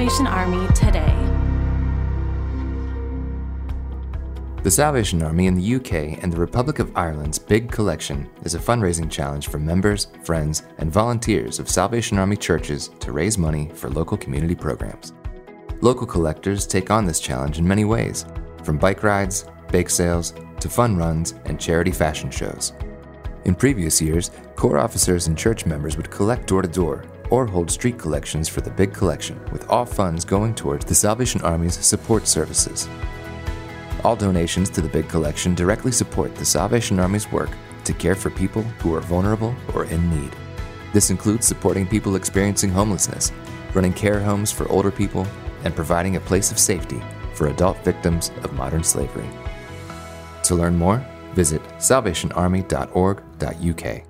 Salvation Army today. The Salvation Army in the UK and the Republic of Ireland's Big Collection is a fundraising challenge for members, friends, and volunteers of Salvation Army churches to raise money for local community programs. Local collectors take on this challenge in many ways, from bike rides, bake sales, to fun runs and charity fashion shows. In previous years, Corps officers and church members would collect door to door or hold street collections for the Big Collection, with all funds going towards the Salvation Army's support services. All donations to the Big Collection directly support the Salvation Army's work to care for people who are vulnerable or in need. This includes supporting people experiencing homelessness, running care homes for older people, and providing a place of safety for adult victims of modern slavery. To learn more, visit salvationarmy.org.uk.